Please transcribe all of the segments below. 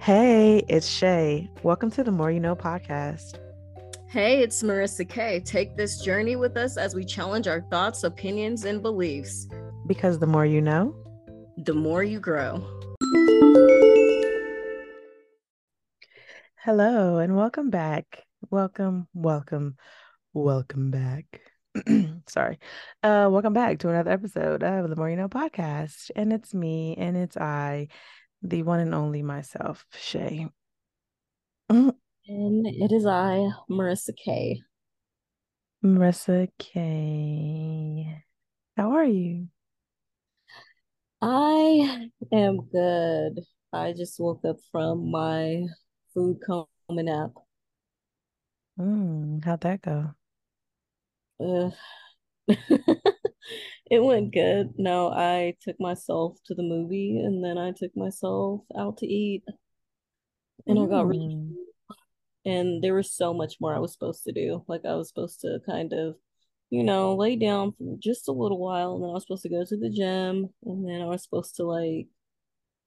Hey, it's Shay. Welcome to the More You Know podcast. Hey, it's Marissa Kay. Take this journey with us as we challenge our thoughts, opinions, and beliefs. Because the more you know, the more you grow. Hello, and welcome back. Welcome, welcome, welcome back. Sorry. Uh, welcome back to another episode of the More You Know podcast. And it's me, and it's I, the one and only myself, Shay. and it is I, Marissa K. Marissa K. How are you? I am good. I just woke up from my food coma nap. Mm, how'd that go? Uh, it went good. No, I took myself to the movie and then I took myself out to eat. And mm. I got really mm. and there was so much more I was supposed to do. Like I was supposed to kind of, you know, lay down for just a little while and then I was supposed to go to the gym and then I was supposed to like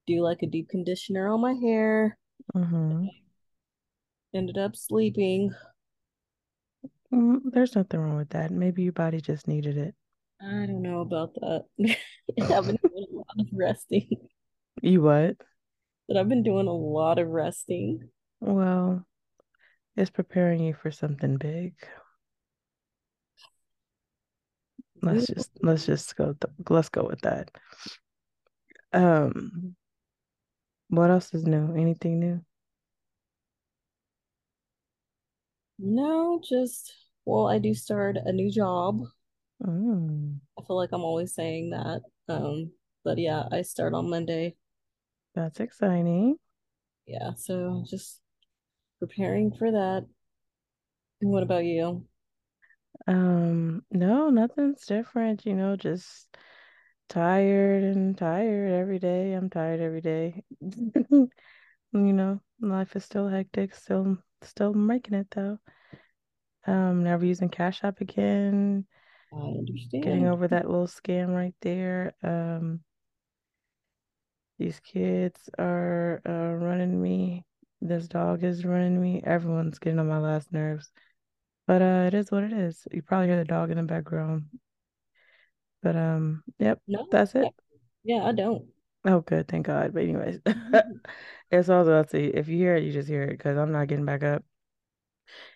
do like a deep conditioner on my hair. Mm-hmm. Ended up sleeping. Mm, there's nothing wrong with that. Maybe your body just needed it. I don't know about that. I've been doing a lot of resting. You what? But I've been doing a lot of resting. Well, it's preparing you for something big. Let's just let's just go th- let's go with that. Um what else is new? Anything new? No, just well, I do start a new job Mm. I feel like I'm always saying that. Um, but yeah, I start on Monday. That's exciting. Yeah, so just preparing for that. And what about you? Um, no, nothing's different, you know, just tired and tired every day. I'm tired every day. you know, life is still hectic, still still making it though. Um, never using Cash App again. I understand. Getting over that little scam right there. Um, these kids are uh, running me. This dog is running me. Everyone's getting on my last nerves. But uh, it is what it is. You probably hear the dog in the background. But um, yep, no, that's it. Yeah, I don't. Oh, good, thank God. But anyways, mm-hmm. it's all about see. If you hear it, you just hear it because I'm not getting back up.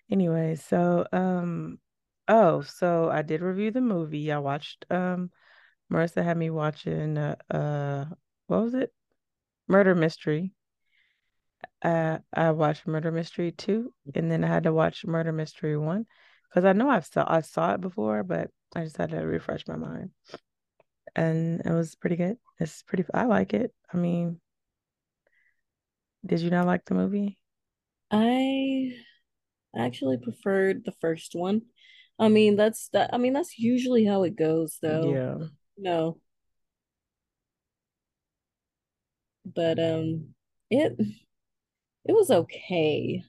Anyway, so um, Oh, so I did review the movie. I watched um Marissa had me watching uh, uh what was it? Murder Mystery. Uh I watched Murder Mystery 2 and then I had to watch Murder Mystery 1 cuz I know I've saw I saw it before but I just had to refresh my mind. And it was pretty good. It's pretty I like it. I mean, did you not like the movie? I actually preferred the first one. I mean, that's that. I mean, that's usually how it goes, though. Yeah. No. But um, it it was okay.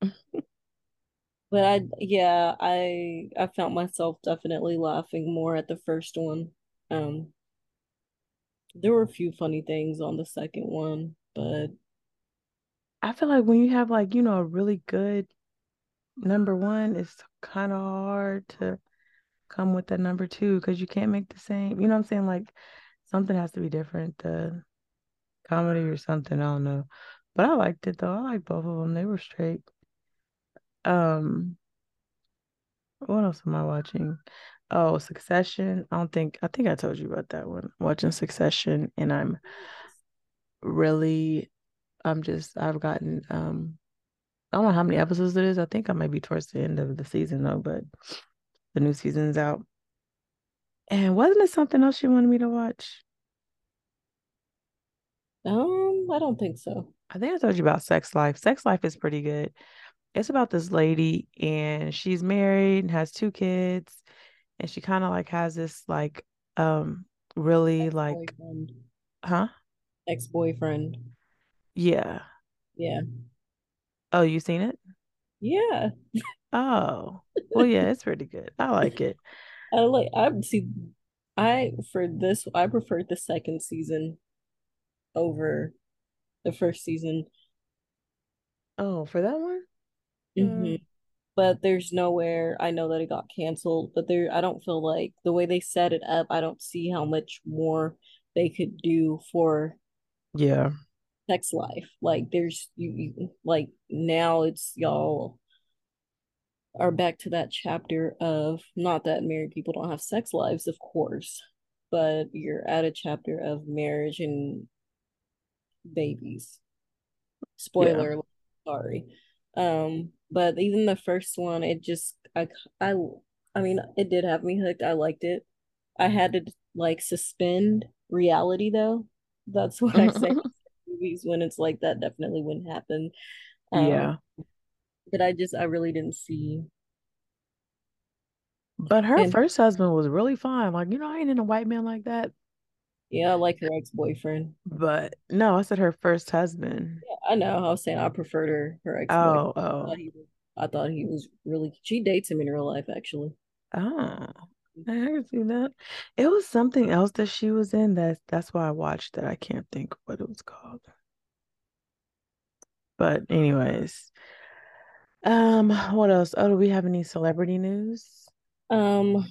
but I, yeah, I I found myself definitely laughing more at the first one. Um, there were a few funny things on the second one, but I feel like when you have like you know a really good number one, is kind of hard to come with that number two because you can't make the same. You know what I'm saying? Like something has to be different. The comedy or something. I don't know. But I liked it though. I like both of them. They were straight. Um, what else am I watching? Oh, Succession. I don't think I think I told you about that one. Watching Succession, and I'm really, I'm just I've gotten um I don't know how many episodes it is. I think I might be towards the end of the season though, but the new season's out. And wasn't it something else you wanted me to watch? Um, I don't think so. I think I told you about Sex Life. Sex Life is pretty good. It's about this lady and she's married and has two kids and she kind of like has this like um really like huh? Ex-boyfriend. Yeah. Yeah. Oh, you seen it? Yeah. Oh, well, yeah, it's pretty good. I like it. I like. I see. I for this, I preferred the second season over the first season. Oh, for that one? hmm Mm, But there's nowhere I know that it got canceled. But there, I don't feel like the way they set it up, I don't see how much more they could do for yeah. Sex life. Like there's you, you like now it's y'all are back to that chapter of not that married people don't have sex lives, of course, but you're at a chapter of marriage and babies. Yeah. Spoiler, sorry. Um, but even the first one, it just I I I mean, it did have me hooked. I liked it. I had to like suspend reality though. That's what I say. Movies when it's like that definitely wouldn't happen. Um, Yeah. but I just I really didn't see But her and first husband was really fine. Like, you know, I ain't in a white man like that. yeah, I like her ex-boyfriend. But no, I said her first husband. Yeah, I know. I was saying I preferred her her ex-boyfriend. Oh, I thought oh, he was, I thought he was really she dates him in real life actually. oh. I can see that. It was something else that she was in that that's why I watched that. I can't think what it was called. But anyways, um, what else? Oh, do we have any celebrity news? Um,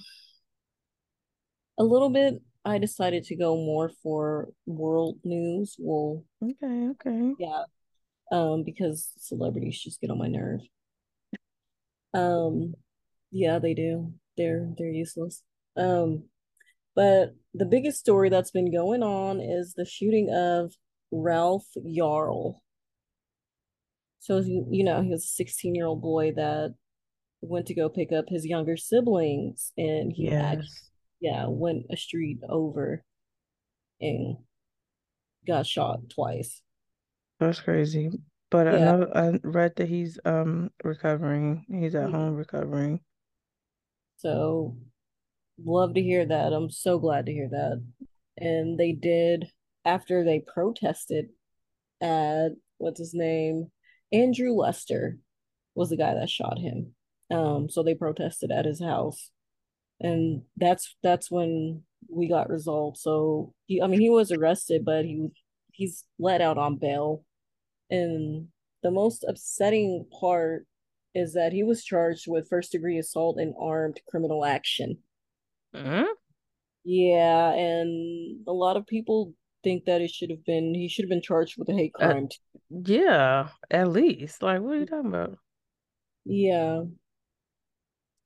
a little bit. I decided to go more for world news. Well, Okay, okay. yeah, um, because celebrities just get on my nerve. Um, yeah, they do. They're they're useless. Um, but the biggest story that's been going on is the shooting of Ralph Yarl. So you, know, he was a 16 year old boy that went to go pick up his younger siblings, and he actually, Yes, yeah, went a street over and got shot twice. that's crazy. But I know I read that he's um recovering. He's at Mhm. home recovering. So love to hear that. I'm so glad to hear that. And they did after they protested at what's his name? Andrew Lester was the guy that shot him. Um, so they protested at his house. And that's that's when we got resolved. So he I mean he was arrested, but he he's let out on bail. And the most upsetting part is that he was charged with first degree assault and armed criminal action. Mhm. Yeah, and a lot of people think that it should have been he should have been charged with a hate Uh, crime. yeah, at least. Like, what are you talking about? Yeah,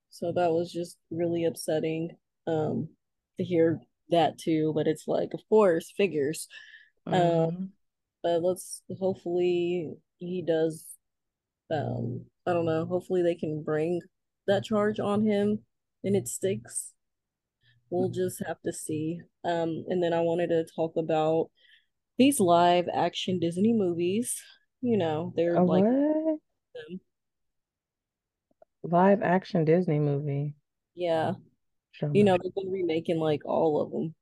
so that was just really upsetting um to hear that too, but it's like of course figures. Um hmm but let's hopefully he does um I don't know, hopefully they can bring that charge on him and it sticks. We'll just have to see. Um and then I wanted to talk about these live action Disney movies, you know, they're A like what? them. Live action Disney movie. Yeah. You know, they've been remaking like all of them.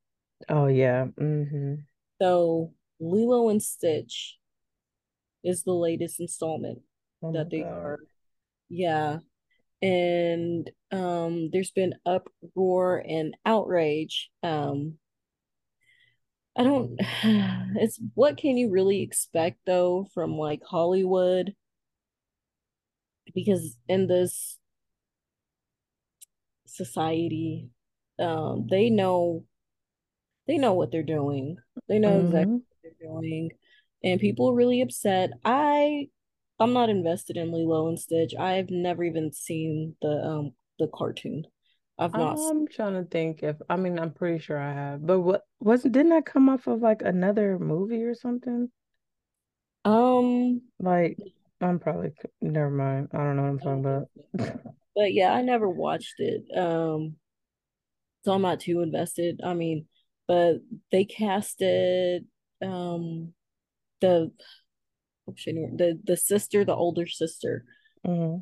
Oh yeah. hmm So Lilo and Stitch is the latest installment Oh that they God. are. Yeah. And um there's been uproar and outrage. Um I don't it's what can you really expect though from like Hollywood? Because in this society, um, they know they know what they're doing. They know exactly hmm what they're doing. And people are really upset. I I'm not invested in Lilo and Stitch. I've never even seen the um the cartoon. I've not I'm trying to think if I mean I'm pretty sure I have, but what wasn't didn't that come off of like another movie or something? um Like I'm probably never mind. I don't know what I'm talking about. but yeah, I never watched it. Um so I'm not too invested. I mean, but they casted um the the the sister, the older sister, hmm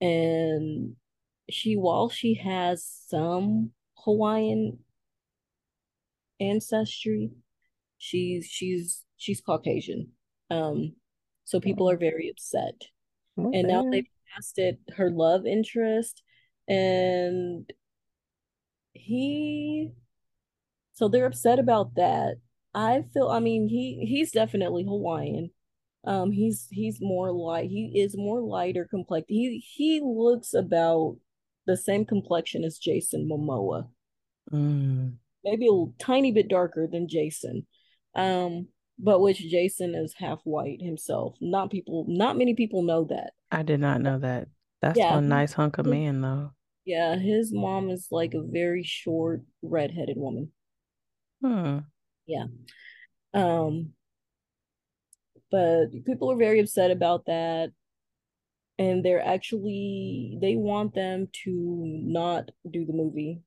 and she while she has some Hawaiian ancestry, she's she's she's Caucasian. Um, so people are very upset. And now they've casted her love interest, and he so they're upset about that. I feel I mean he he's definitely Hawaiian. Um, he's he's more light. He is more lighter complex. He he looks about the same complexion as Jason Momoa. Mm. Maybe a tiny bit darker than Jason. Um, but which Jason is half white himself. Not people not many people know that. I did not know that. That's Yeah, one nice hunk of man though. yeah, his mom is like a very short redheaded woman. Hmm. Yeah. Um, but people are very upset about that. And they're actually they want them to not do the movie.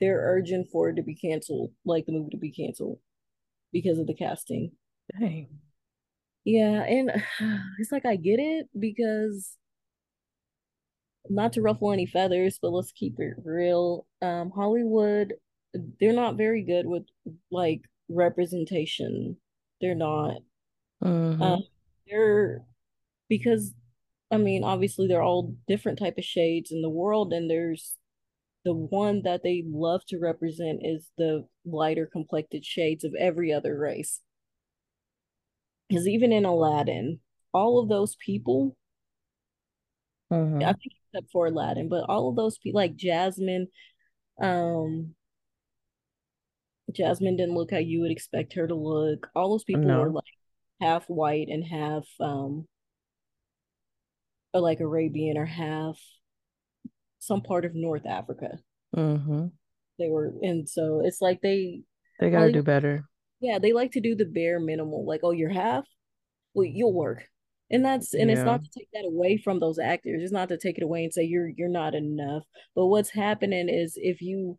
They're urging for it to be canceled like the movie to be canceled because of the casting. Dang. yeah and it's like i get it because not to ruffle any feathers but let's keep it real. Um hollywood they're not very good with like representation. They're not um Mm-hmm. they're because I mean, obviously they're all different type of shades in the world, and there's the one that they love to represent is the lighter complected shades of every other race. Because even in Aladdin, all of those people, I Mm-hmm. think except for Aladdin, but all of those people like Jasmine, um, Jasmine didn't look how you would expect her to look. All those people were No. like half white and half um or like Arabian or half some part of North Africa. Mm-hmm. They were, and so it's like they They gotta do better. yeah, they like to do the bare minimal. Like, oh, you're half, well, you'll work, and that's and it's not to take that away from those actors. It's not to take it away and say you're you're not enough. But what's happening is if you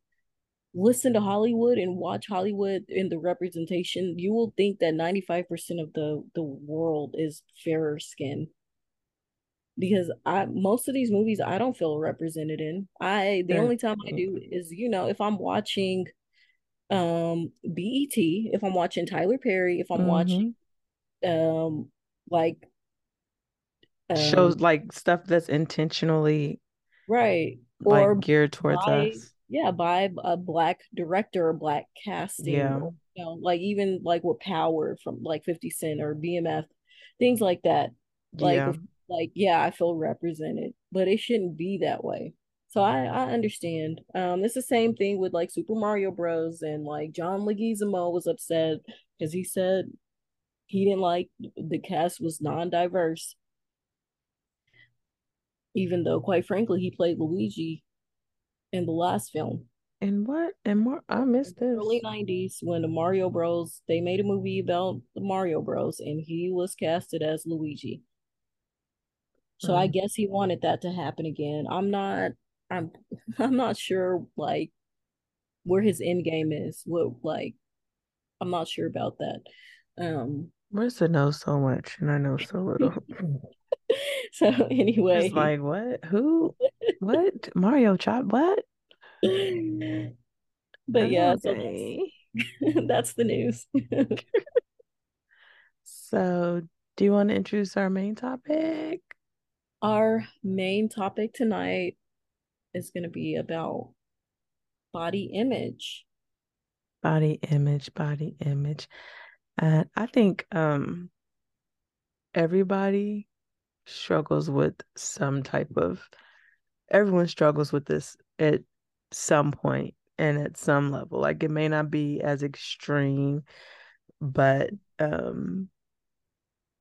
listen to Hollywood and watch Hollywood in the representation, you will think that 95% of the the world is fairer skin because I most of these movies I don't feel represented in. I the only time I do is you know if I'm watching um BET, if I'm watching Tyler Perry, if I'm watching mm-hmm. um like um Shows like stuff that's intentionally right like or geared towards by us. Yeah by a black director or black casting Yeah. or you know like even like with Power from like 50 Cent or BMF things like that. Like Yeah. like yeah I feel represented but it shouldn't be that way. So I I understand. Um it's the same thing with like Super Mario Bros. and like John Leguizamo was upset because he said he didn't like the cast was non-diverse. Even though quite frankly he played Luigi in the last film And what? And more I missed the early 90s when the Mario Bros they made a movie about the Mario Bros and he was casted as Luigi. So I Mm. guess he wanted that to happen again. I'm not I'm I'm not sure like where his end game is. What like I'm not sure about that. Um Marissa knows so much and I know so little. so It's anyway, like what? Who? What? Mario Chop? What? but yeah, so that's that's the news. So, do you want to introduce our main topic? Our main topic tonight is going to be about body image. Body image, body image. And I think um everybody struggles with some type of everyone struggles with this at some point and at some level. Like it may not be as extreme, but um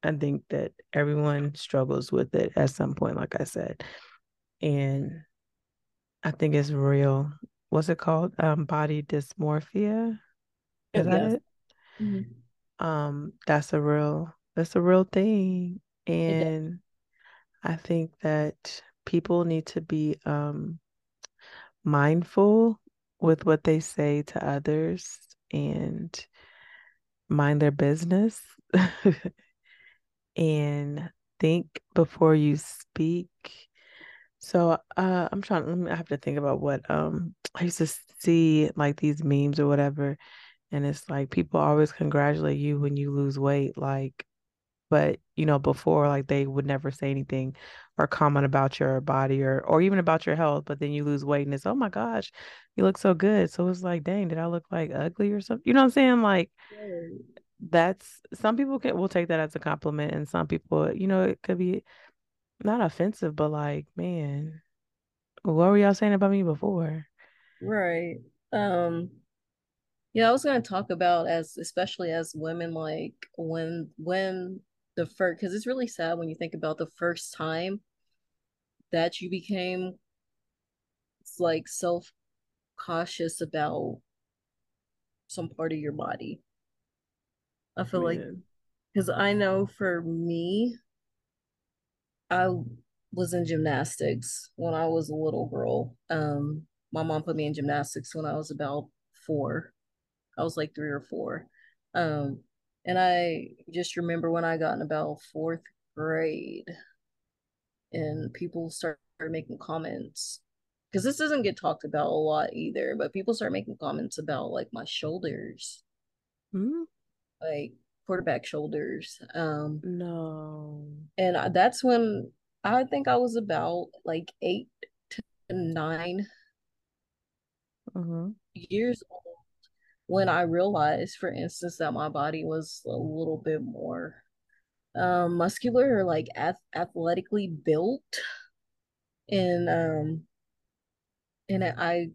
I think that everyone struggles with it at some point, like I said. And I think it's real. What's it called? Um, body dysmorphia. Is that yes. it? Mhm. Um, that's a real that's a real thing. And I think that people need to be um mindful with what they say to others and mind their business and think before you speak. So uh I'm trying I have to think about what um I used to see like these memes or whatever and it's like people always congratulate you when you lose weight like but you know before like they would never say anything or comment about your body or or even about your health but then you lose weight and it's oh my gosh you look so good so it's like dang did I look like ugly or something you know what I'm saying like that's some people can will take that as a compliment, and some people, you know, it could be not offensive, but like, man, what were y'all saying about me before? Right. Um, yeah, I was gonna talk about as especially as women, like when when the first because it's really sad when you think about the first time that you became like self cautious about some part of your body. I feel like because I know for me, I was in gymnastics when I was a little girl. Um, my mom put me in gymnastics when I was about four. I was like three or four. Um, and I just remember when I got in about fourth grade and people started making comments because this doesn't get talked about a lot either, but people start making comments about like my shoulders, Hmm? like quarterback shoulders. Um, No. and that's when I think I was about like eight to nine Uh-huh. years old when I realized, for instance, that my body was a little bit more um, muscular or like ath- athletically built, and um, and I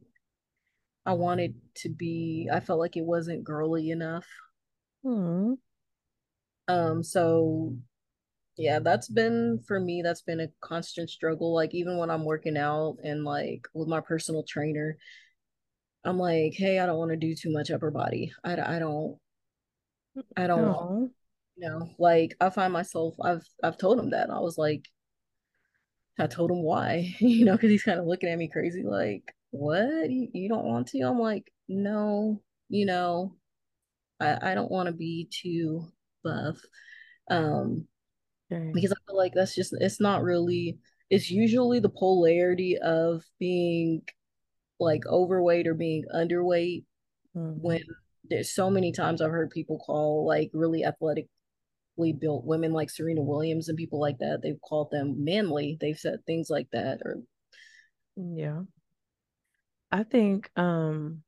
I wanted to be. I felt like it wasn't girly enough. Hmm. Um, so yeah, that's been for me. That's been a constant struggle. Like even when I'm working out and like with my personal trainer, I'm like, hey, I don't want to do too much upper body. I, I don't I don't No. you know like I find myself I've I've told him that. I was like I told him why you know because he's kind of looking at me crazy like what? You, you don't want to? I'm like no you know I I don't want to be too buff. Um because I feel like that's just it's not really it's usually the polarity of being like overweight or being underweight when Hmm. there's so many times I've heard people call like really athletically built women like Serena Williams and people like that, they've called them manly. They've said things like that or Yeah. I think um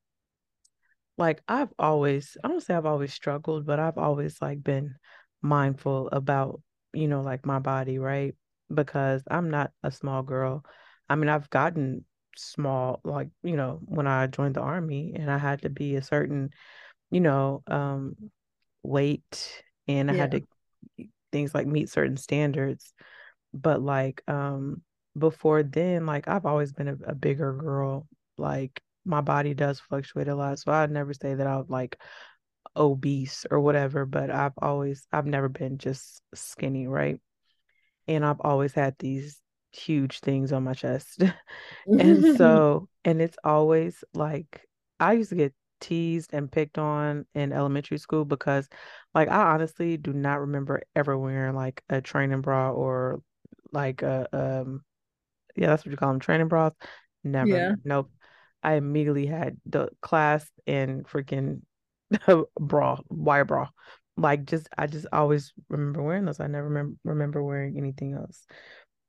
like I've always I don't say I've always struggled, but I've always like been mindful about, you know, like my body, right? Because I'm not a small girl. I mean, I've gotten small like, you know, when I joined the army and I had to be a certain, you know, um weight and I had to things like meet certain standards. But like um before then, like I've always been a, a bigger girl. Like my body does fluctuate a lot. So I'd never say that I'm like obese or whatever, but I've always I've never been just skinny, right? And I've always had these huge things on my chest. And so, and it's always like I used to get teased and picked on in elementary school because like I honestly do not remember ever wearing like a training bra or like a um yeah, that's what you call them, training bras. Never. yeah. Nope. I immediately had the class and freaking bra, wire bra. Like just I just always remember wearing those. I never remember remember wearing anything else.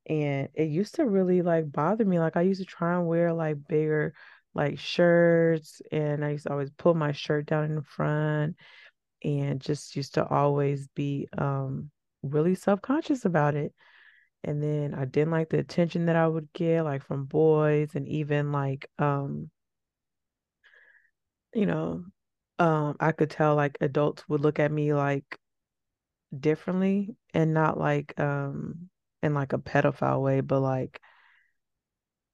And it used to really like bother me. Like I used to try and wear like bigger like shirts and I used to always pull my shirt down in the front and just used to always be um really self-conscious about it. And then I didn't like the attention that I would get like from boys and even like um you know um I could tell like adults would look at me like differently and not like um in like a pedophile way, but like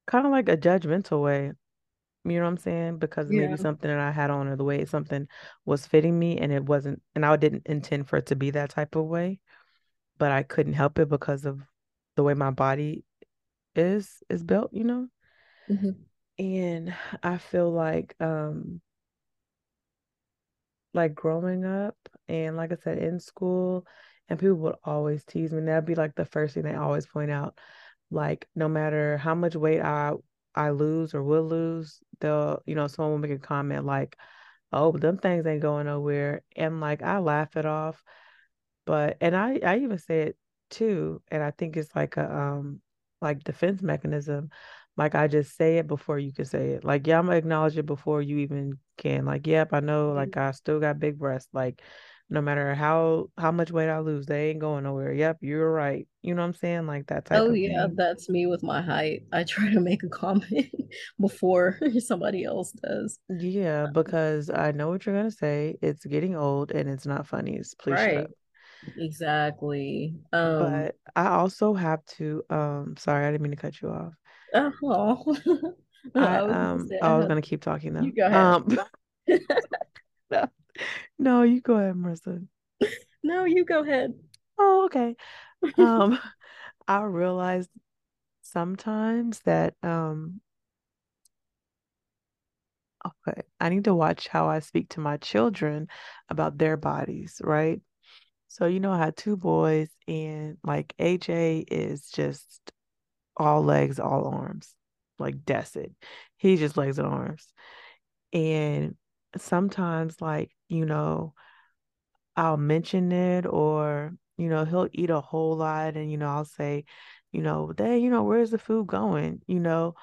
kind of like a judgmental way. You know what I'm saying? Because maybe something that I had on or the way something was fitting me and it wasn't, and I didn't intend for it to be that type of way, but I couldn't help it because of the way my body is is built, you know? hmm And I feel like um like growing up and like I said in school and people would always tease me. And that'd be like the first thing they always point out. Like no matter how much weight I I lose or will lose, they'll, you know, someone will make a comment like, oh, them things ain't going nowhere. And like I laugh it off. But and I I even say it too, and I think it's like a um like defense mechanism. Like I just say it before you can say it. Like yeah, I'm gonna acknowledge it before you even can. Like yep, I know. Like I still got big breasts. Like No matter how how much weight I lose, they ain't going nowhere. Yep, you're right. You know what I'm saying? Like that type Oh yeah, thing. that's me with my height. I try to make a comment before somebody else does. Yeah, because I know what you're gonna say. It's getting old and it's not funny. Please shut Right. up. Exactly. Um But I also have to um sorry, I didn't mean to cut you off. oh, I I was gonna um I I was gonna keep talking though. you go ahead. Um no, no, you go ahead, Marissa. No, you go ahead. Oh, okay. Um I realized sometimes that um okay, I need to watch how I speak to my children about their bodies, right? So you know I had two boys and like AJ is just all legs, all arms. Like that's it. He's just legs and arms. And sometimes like, you know, I'll mention it or, you know, he'll eat a whole lot and, you know, I'll say, you know, Dad, you know, where's the food going? You know,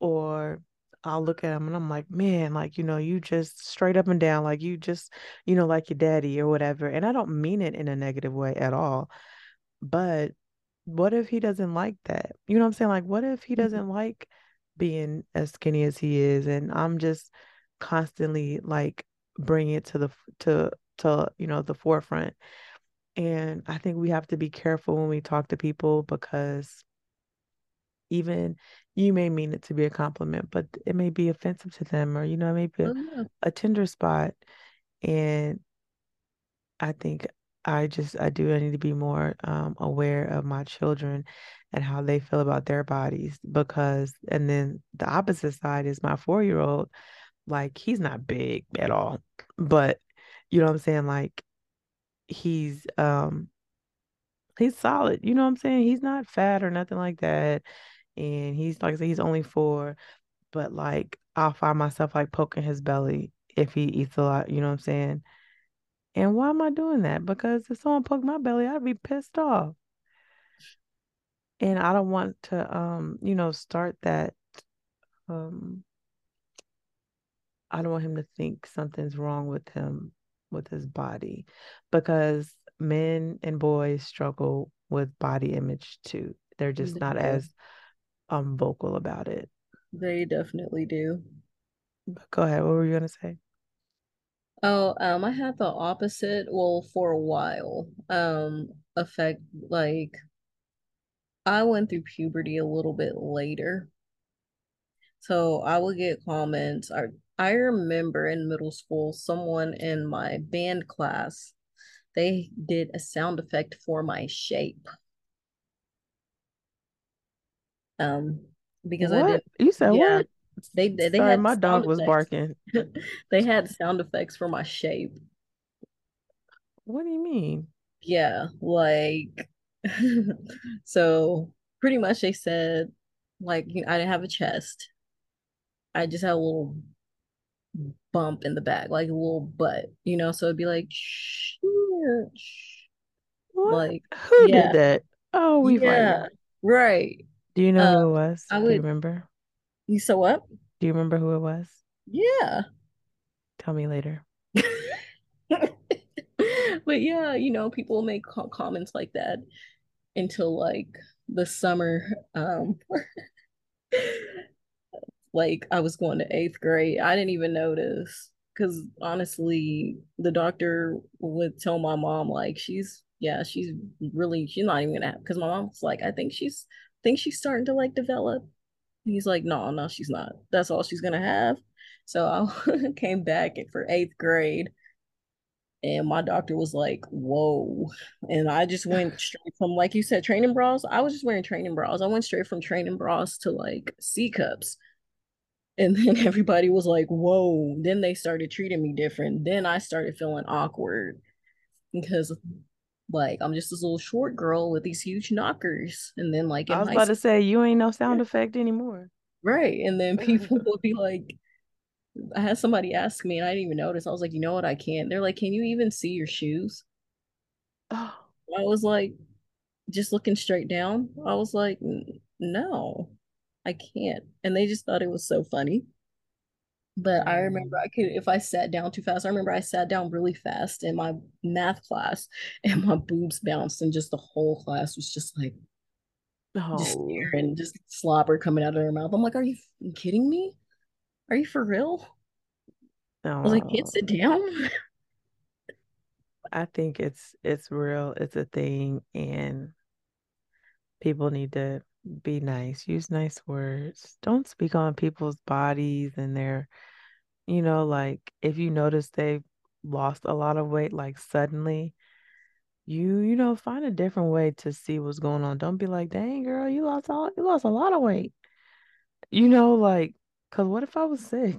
or I'll look at him and I'm like, man, like, you know, you just straight up and down, like you just, you know, like your daddy or whatever. And I don't mean it in a negative way at all. But what if he doesn't like that? You know what I'm saying? Like, what if he mm-hmm. doesn't like being as skinny as he is? And I'm just constantly like bringing it to the to to you know the forefront. And I think we have to be careful when we talk to people because even you may mean it to be a compliment, but it may be offensive to them, or you know, it may be a, yeah. a tender spot. And I think I just I do I need to be more um, aware of my children and how they feel about their bodies because and then the opposite side is my four year old like he's not big at all but you know what I'm saying like he's um he's solid you know what I'm saying he's not fat or nothing like that and he's like I said he's only four but like I'll find myself like poking his belly if he eats a lot you know what I'm saying And why am I doing that? Because if someone poked my belly, I'd be pissed off. And I don't want to um, you know, start that um I don't want him to think something's wrong with him with his body because men and boys struggle with body image too. They're just They not do. as um vocal about it. They definitely do. But go ahead, what were you gonna say? Oh, um, I had the opposite, well, for a while. Um, effect like I went through puberty a little bit later. So I would get comments. I I remember in middle school, someone in my band class, they did a sound effect for my shape. Um, because I What? didn't, You said yeah, what? they they Sorry, had my dog was barking. They had sound effects for my shape. What do you mean? Yeah, like so pretty much they said like you know, I didn't have a chest. I just had a little bump in the back, like a little butt, you know, so it'd be like shh, shh, What? like Who did that? Oh, we yeah, right. Do you know Um, who it was? I Do you remember? you so what? Do you remember who it was? Yeah. Tell me later. But yeah, you know, people make comments like that until like the summer. Um, like I was going to eighth grade. I didn't even notice because honestly, the doctor would tell my mom like she's yeah, she's really she's not even gonna have because my mom's like, I think she's think she's starting to like develop. He's like, no, no, she's not. That's all she's gonna have. So I came back for eighth grade and my doctor was like, whoa. And I just went straight from, like you said, training bras. I was just wearing training bras. I went straight from training bras to like C cups. And then everybody was like, whoa. Then they started treating me different. Then I started feeling awkward because like I'm just this little short girl with these huge knockers. And then like I was about to say you ain't no sound effect anymore. right. And then people would be like, I had somebody ask me and I didn't even notice. I was like, you know what? I can't. They're like, can you even see your shoes? Oh, I was like, just looking straight down. I was like, no, I can't. And they just thought it was so funny. But I remember Mm. I could, if I sat down too fast, I remember I sat down really fast in my math class and my boobs bounced, and just the whole class was just like, oh. just Oh, staring, just slobber coming out of their mouth. I'm like, are you kidding me? Are you for real? I was like, can't sit down. I think it's it's real. It's a thing, and people need to be nice. Use nice words. Don't speak on people's bodies and their, you know, like if you notice they've lost a lot of weight, like suddenly, you you know, find a different way to see what's going on. Don't be like, dang girl, you lost all you lost a lot of weight. You know, like, cause what if I was sick?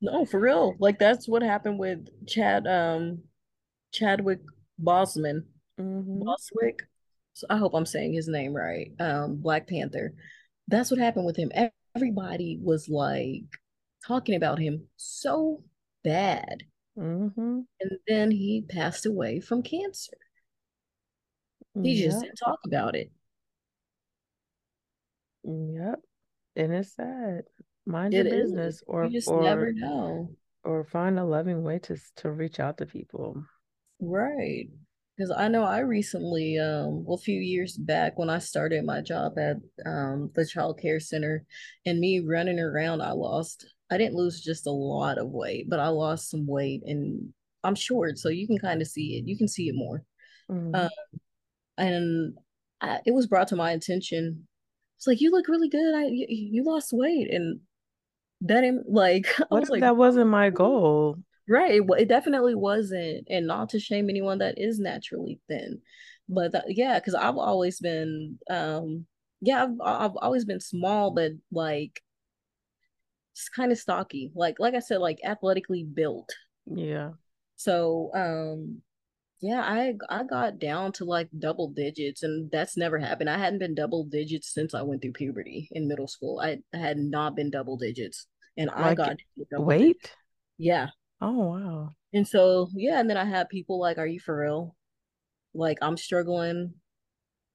No, for real. Like that's what happened with Chad, um, Chadwick Boseman, hmm Boswick. So I hope I'm saying his name right. Um, Black Panther. That's what happened with him. Everybody was like talking about him so bad. hmm And then he passed away from cancer. He just didn't talk about it. Yep. And it's sad. Mind your It is. business or You just or never know. or find a loving way to to reach out to people. Right. Because I know I recently, um, well, a few years back when I started my job at um, the child care center and me running around, I lost, I didn't lose just a lot of weight, but I lost some weight and I'm short, so you can kind of see it. You can see it more. hmm Um, and I, it was brought to my attention. It's like, you look really good. I, you, you lost weight. And that, like, was if like, that wasn't my goal? Right. It, it definitely wasn't, and not to shame anyone that is naturally thin, but that, yeah, because I've always been, um, yeah, I've I've always been small, but like it's kind of stocky, like like I said, like athletically built. Yeah. So, um, yeah, I I got down to like double digits, and that's never happened. I hadn't been double digits since I went through puberty in middle school. I, had not been double digits, and I got digits. weight? Yeah. Oh wow. And so, yeah, and then I had people like, "Are you for real?" Like, I'm struggling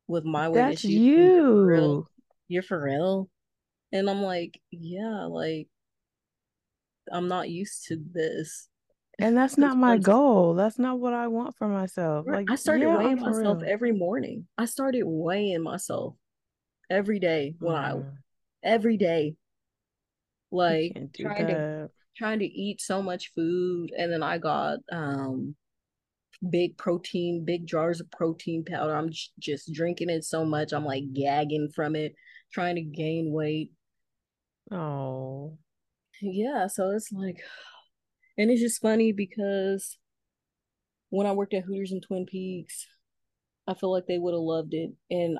with my weight That's issue. and You're for real. you. You're for real. And I'm like, yeah, like I'm not used to this. And that's not my goal. That's not what I want for myself. Like, I started yeah, weighing myself real. every morning. I started weighing myself every day when I Mm, every day, like trying to that. Trying to eat so much food. And then I got um big protein, big jars of protein powder. I'm j- just drinking it so much. I'm like gagging from it, trying to gain weight. Oh. Yeah, so it's like, and it's just funny because when I worked at Hooters and Twin Peaks, I feel like they would have loved it. And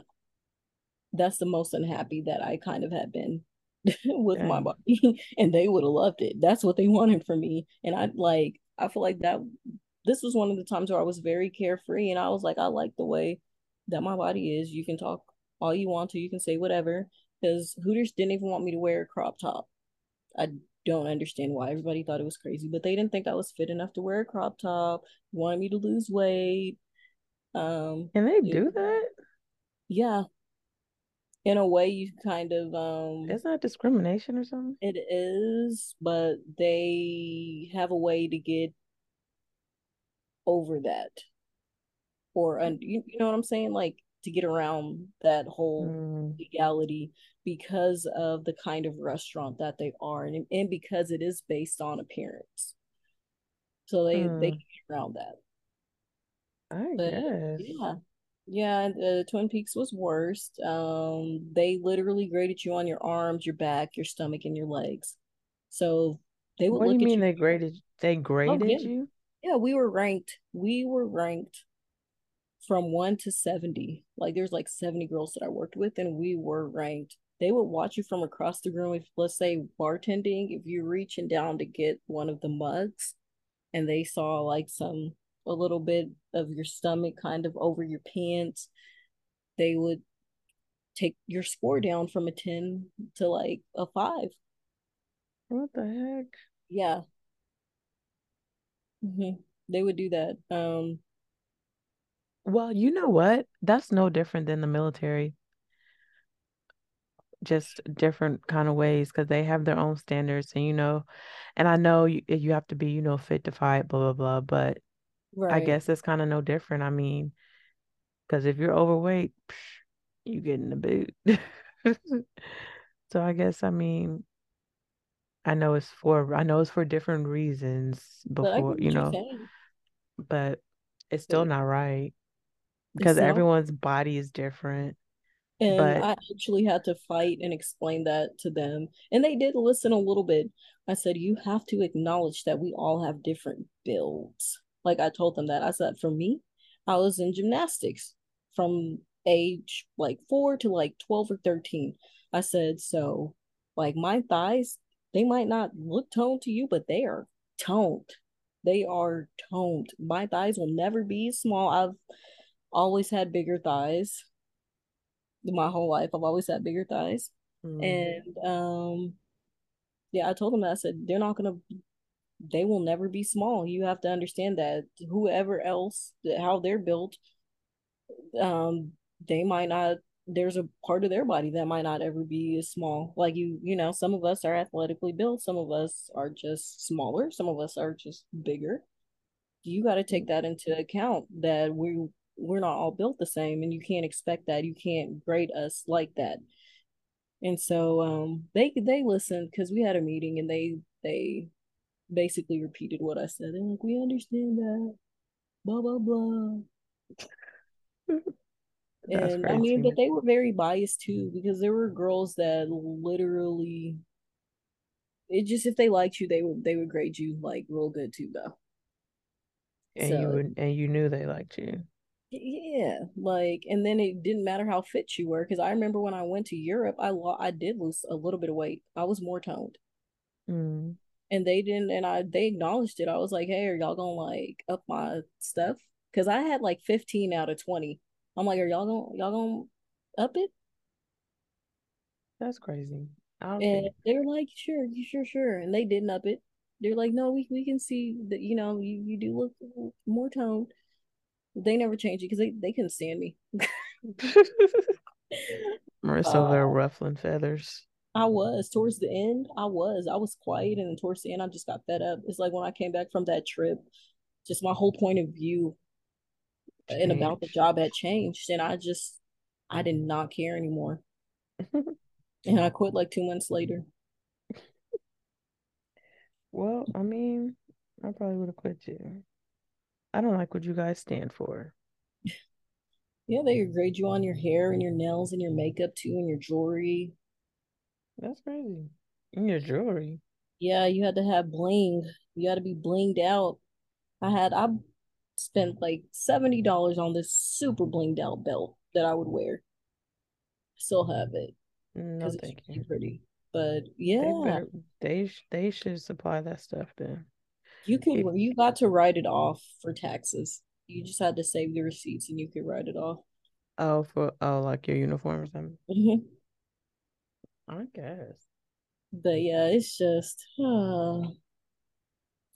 that's the most unhappy that I kind of have been with my body. and they would have loved it. That's what they wanted from me. And I like, I feel like that this was one of the times where I was very carefree and I was like, I like the way that my body is. You can talk all you want to, you can say whatever. Because Hooters didn't even want me to wear a crop top. I don't understand why everybody thought it was crazy, but they didn't think I was fit enough to wear a crop top. Wanted me to lose weight. Um, Can they do that? yeah, in a way, you kind of um, Isn't that discrimination or something? it is, but they have a way to get over that, or and you, you know what I'm saying, like to get around that whole Mm, legality because of the kind of restaurant that they are, and and because it is based on appearance. So they they mm, can get around that. I But guess. yeah, yeah, uh, Twin Peaks was worst. Um, they literally graded you on your arms, your back, your stomach, and your legs. So they would What do you mean you. they graded? They Oh yeah, graded you? yeah. We were ranked. We were ranked from one to seventy. Like there's like seventy girls that I worked with, and we were ranked. They would watch you from across the room. If let's say bartending, if you're reaching down to get one of the mugs, and they saw like some a little bit of your stomach kind of over your pants, they would take your score down from a 10 to like a 5. What the heck? Yeah. hmm They would do that. Um Well, you know what? That's no different than the military. just different kind of ways because they have their own standards and you know and I know you you have to be you know fit to fight blah blah blah but I guess it's kind of no different I mean because if you're overweight you get in the boot so I guess I mean I know it's for I know it's for different reasons before you know but it's still not right because not. everyone's body is different And but I actually had to fight and explain that to them. And they did listen a little bit. I said, you have to acknowledge that we all have different builds. Like I told them that. I said, for me, I was in gymnastics from age like four to like 12 or 13. I said, so like my thighs, they might not look toned to you, but they are toned. They are toned. My thighs will never be small. I've always had bigger thighs my whole life. I've always had bigger thighs. mm, And um yeah, I told them that I said they're not gonna they will never be small. You have to understand that whoever else how they're built, um, they might not there's a part of their body that might not ever be as small. Like you, you know, some of us are athletically built, some of us are just smaller, some of us are just bigger. You got to take that into account that we we're not all built the same and you can't expect that. You can't grade us like that. And so um they they listened because we had a meeting and they they basically repeated what I said. They're like, we understand that, blah blah blah. And I mean, but they were very biased too because there were girls that literally it just if they liked you, they would they would grade you like real good too though. and you would and you knew they liked you yeah, like and then it didn't matter how fit you were because I remember when I went to Europe, I lo- I did lose a little bit of weight. I was more toned. mm. And they didn't and I they acknowledged it. I was like, "Hey, are y'all gonna like up my stuff?" Because I had like 15 out of 20. I'm like, "Are y'all gonna y'all gonna up it?" That's crazy. I don't And think they were like, "Sure, sure, sure," and they didn't up it. They're like, "No, we we can see that you know you you do look more toned." They never changed it because they they couldn't stand me. Marissa Uh, ruffling feathers. I was towards the end. I was. I was quiet, and towards the end, I just got fed up. It's like when I came back from that trip, just my whole point of view uh, and about the job had changed and I just I did not care anymore. And I quit like two months later. Well, I mean, I probably would have quit too. I don't like what you guys stand for. Yeah, they grade you on your hair and your nails and your makeup too and your jewelry. That's crazy. And your jewelry. Yeah, you had to have bling. You had to be blinged out. I had I spent like seventy dollars on this super blinged out belt that I would wear. Still have it No, because it's really you. pretty. But They yeah, better they they should supply that stuff then. you could If you got to write it off for taxes. You just had to save the receipts and you could write it off. oh for oh like your uniform or something. Mhm. I guess. But yeah, it's just uh,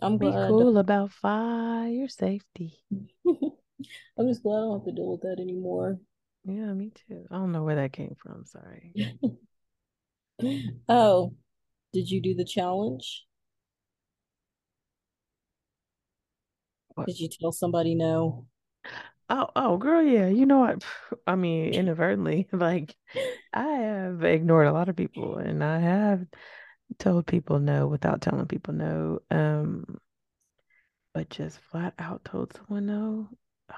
I'm Be glad. cool about fire safety. I'm just glad I don't have to deal with that anymore. Yeah, me too. I don't know where that came from. Sorry. Oh, did you do the challenge? What? Did you tell somebody no? Oh, oh, girl, yeah. You know what? I mean, inadvertently, like I have ignored a lot of people, and I have told people no without telling people no. Um, but just flat out told someone no.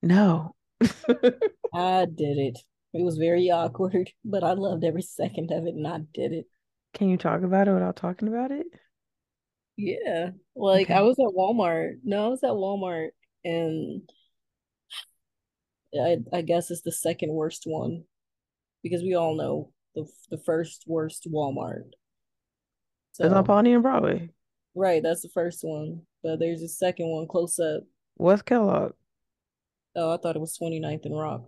No. I did it. It was very awkward, but I loved every second of it, and I did it. Can you talk about it without talking about it? Yeah, like I was at Walmart. No, I was at Walmart, and I I guess it's the second worst one because we all know the the first worst Walmart. It's on So Pawnee and Broadway. Right, that's the first one. But there's a second one close up. What's Kellogg? Oh, I thought it was 29th and Rock.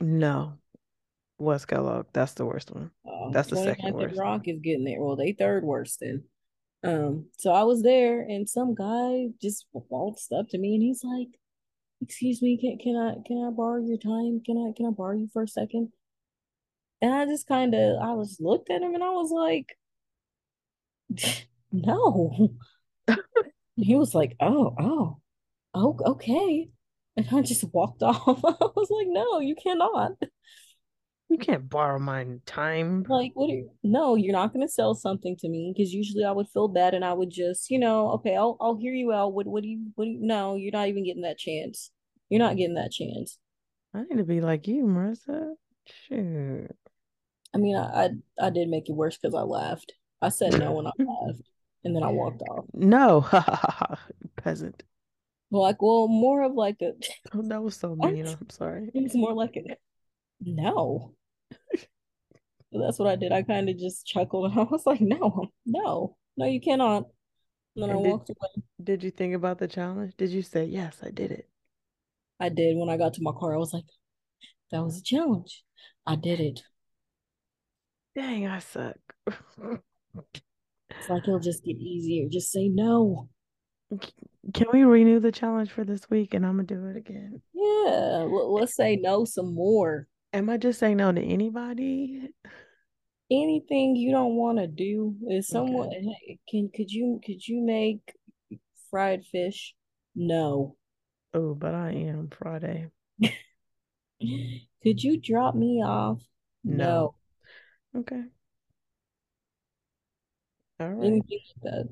No. West Kellogg? That's the worst one. Um, That's the second 29th and worst. Rock is getting there. Well, they third worst then. Um, so I was there and some guy just waltzed up to me and he's like, Excuse me, can can I can I borrow your time? Can I can I borrow you for a second? And I just kind of, I was looked at him and I was like, no. he was like, oh, oh, oh, okay. And I just walked off. I was like, no, you cannot. You can't borrow my time. Like, what? Are you, no, you're not going to sell something to me because usually I would feel bad and I would just, you know, okay, I'll I'll hear you out. What what do you what do you? No, you're not even getting that chance. You're not getting that chance. I need to be like you, Marissa. Shoot. I mean, I I, I did make it worse because I laughed. I said no and I laughed, and then I walked off. No, peasant. Like, well, more of like a. Oh, that was so mean. I'm sorry. It's more like a no. That's what I did. I kind of mm. just chuckled and I was like, no, no, no, you cannot. And then and I did, walked away. Did you think about the challenge? Did you say, yes, I did it? I did. When I got to my car, I was like, that was a challenge. I did it. Dang, I suck. it's like it'll just get easier. Just say no. Can we renew the challenge for this week and I'm gonna do it again? Yeah, let's say no some more. Am I just saying no to anybody? Anything you don't want to do is someone okay. can could you could you make fried fish? No. Oh, but I am Friday. could you drop me off? No. no. Okay. All right. Anything like that.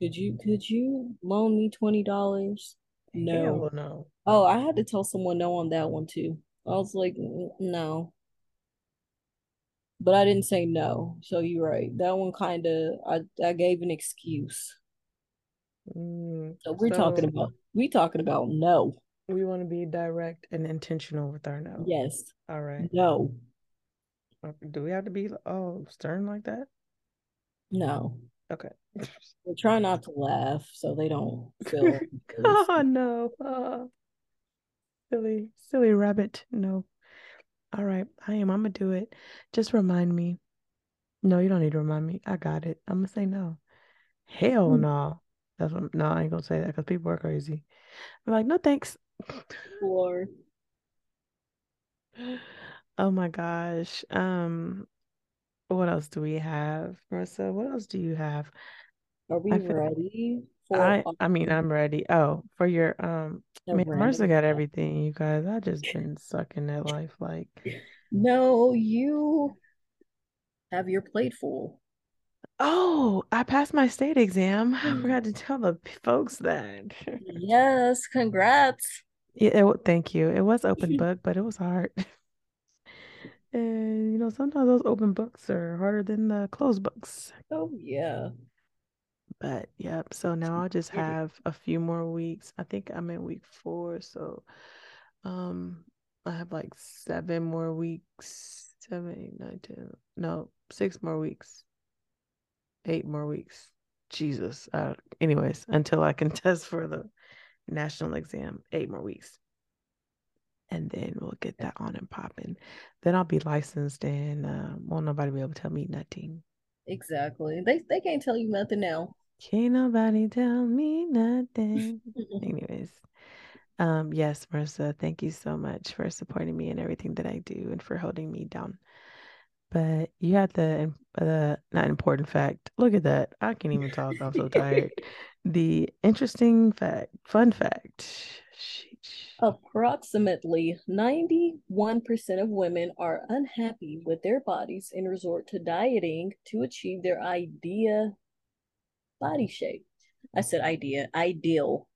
Could you could you loan me twenty dollars? No. Hell no. Oh, I had to tell someone no on that one too. I was like, no. But I didn't say no. So you're right. That one kind of I I gave an excuse. Mm, so we're so talking about we talking about no. We want to be direct and intentional with our no. Yes. All right. No. Do we have to be oh stern like that? No. Okay. We try not to laugh so they don't feel. oh no. Oh. Silly, silly rabbit. No. All right. I am. I'm gonna do it. Just remind me. No, you don't need to remind me. I got it. I'm gonna say no. Hell mm. no. That's what no, I ain't gonna say that because people are crazy. I'm like, no thanks. Oh my gosh. Um what else do we have? Marissa, what else do you have? Are we ready? I I mean I'm ready. Oh, for your um man, Marissa got everything, you guys. I just been sucking at life like No, you have your plate full. Oh, I passed my state exam. I hmm. forgot to tell the folks that. yes, congrats. Yeah, it, thank you. It was open book, but it was hard. And you know, sometimes those open books are harder than the closed books. Oh yeah. But yep, so now I just have a few more weeks. I think I'm in week four, so um I have like seven more weeks, seven, eight, nine, ten. No, six more weeks. Eight more weeks. Jesus. Uh, anyways, until I can test for the national exam, eight more weeks and then we'll get that on and popping. Then I'll be licensed and uh, won't nobody be able to tell me nothing. Exactly. They they can't tell you nothing now. Can't nobody tell me nothing. Anyways, um, yes, Marissa, thank you so much for supporting me in everything that I do and for holding me down. But you had the the not important fact. Look at that. I can't even talk. I'm so tired. the interesting fact, fun fact. Approximately 91% of women are unhappy with their bodies and resort to dieting to achieve their idea body shape. I said idea, ideal.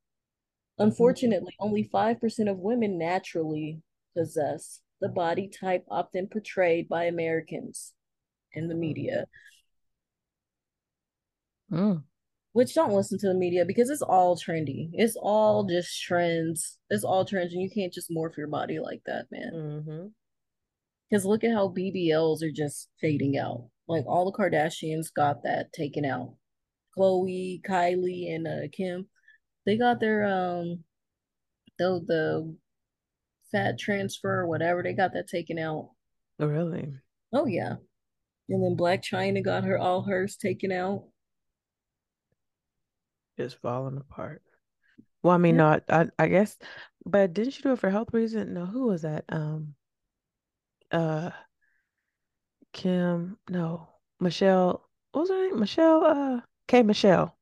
Unfortunately, only 5% of women naturally possess the body type often portrayed by Americans in the media. Mm which don't listen to the media because it's all trendy. It's all just trends. It's all trends, and you can't just morph your body like that, man. Because mm-hmm. look at how BBLs are just fading out. Like all the Kardashians got that taken out. Khloe, Kylie, and uh, Kim, they got their um, the the fat transfer, whatever. They got that taken out. Oh, really? Oh yeah. And then Blac Chyna got her all hers taken out just falling apart. Well, I mean, yeah. no, I, I guess, but didn't you do it for health reason? No, who was that? Um, uh, Kim, no, Michelle. What was her name? Michelle. Uh, K. Michelle.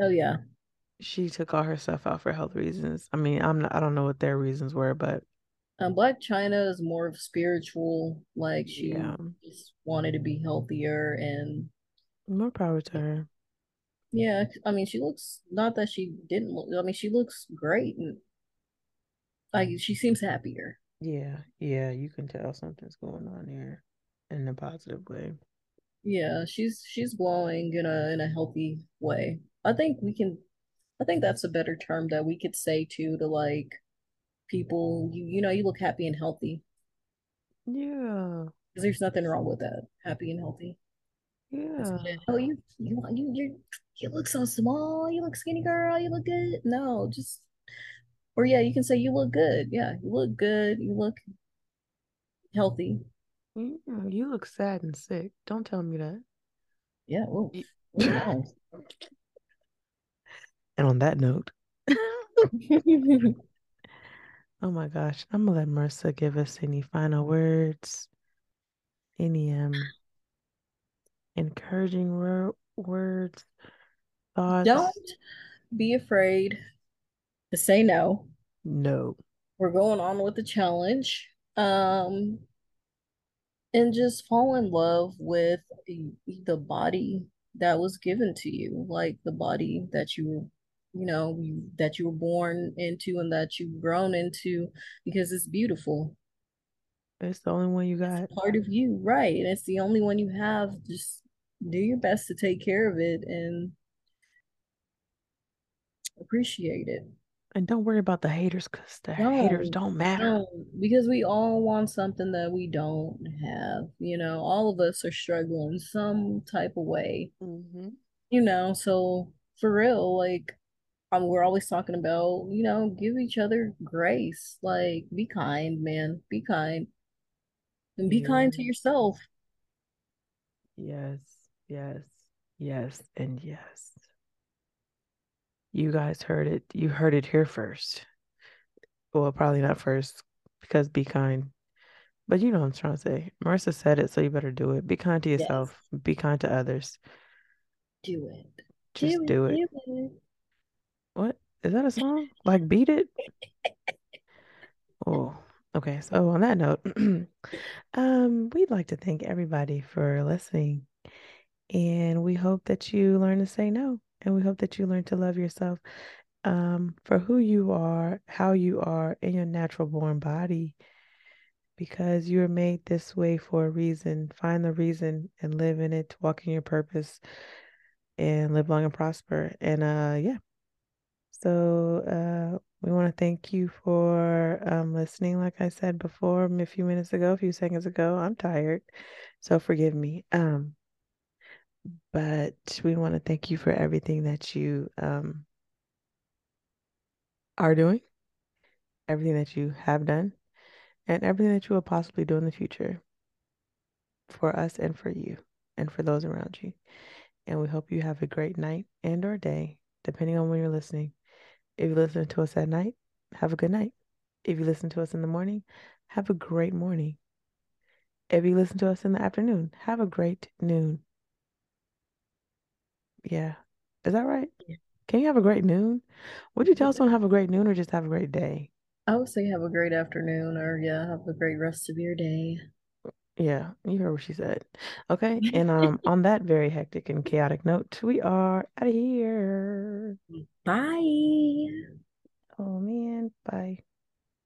Oh yeah. She took all her stuff out for health reasons. I mean, I'm not, I don't know what their reasons were, but Um, Blac Chyna is more of spiritual. Like she yeah, just wanted to be healthier and more power to her. yeah, I mean she looks not that she didn't look I mean she looks great and like she seems happier. Yeah, yeah, you can tell something's going on here in a positive way. Yeah, she's she's glowing in a in a healthy way. I think we can I think that's a better term that we could say too to like people you you know you look happy and healthy Yeah, because there's nothing wrong with that. Happy and healthy. Yeah. Oh, you you you you you look so small. You look skinny, girl. You look good. No, just or yeah, you can say you look good. Yeah, you look good. You look healthy. Yeah, you look sad and sick. Don't tell me that. Yeah. You- oh. And on that note, oh my gosh, I'm gonna let Marissa give us any final words, any um encouraging wor words, thoughts. Don't be afraid to say no. No. We're going on with the challenge. Um, and just fall in love with the body that was given to you, like the body that you, you know, that you were born into and that you've grown into because it's beautiful. It's the only one you got. Part of you, right? And it's the only one you have. Just do your best to take care of it and appreciate it. And don't worry about the haters because the haters don't matter. no, because we all want something that we don't have. You know, all of us are struggling some type of way. Mm-hmm. You know, so for real, like um, we're always talking about, you know, give each other grace. Like, be kind, man. Be kind. And be kind to yourself. Yes. Yes. Yes. And yes. You guys heard it. You heard it here first. Well, probably not first because be kind. But you know what I'm trying to say. Marissa said it, so you better do it. Be kind to Yes. yourself. Be kind to others. Do it. Just Do do it. it. Do it. What? Is that a song? Like beat it? Oh, okay. So on that note, um, we'd like to thank everybody for listening. And we hope that you learn to say no. And we hope that you learn to love yourself um, for who you are, how you are in your natural born body, because you are made this way for a reason. Find the reason and live in it, walk in your purpose, and live long and prosper. And uh, yeah. So uh, we want to thank you for um, listening. Like I said before, a few minutes ago, a few seconds ago, I'm tired, so forgive me. Um, but we want to thank you for everything that you um, are doing, everything that you have done, and everything that you will possibly do in the future for us and for you and for those around you. And we hope you have a great night and or day, depending on when you're listening. If you listen to us at night, have a good night. If you listen to us in the morning, have a great morning. If you listen to us in the afternoon, have a great noon. Yeah. Is that right? Yeah. Can you have a great noon? Would you tell someone have a great noon or just have a great day? I would say have a great afternoon or yeah, have a great rest of your day. Yeah, you heard what she said. Okay. And um on that very hectic and chaotic note, we are out of here. Bye. Oh man, bye.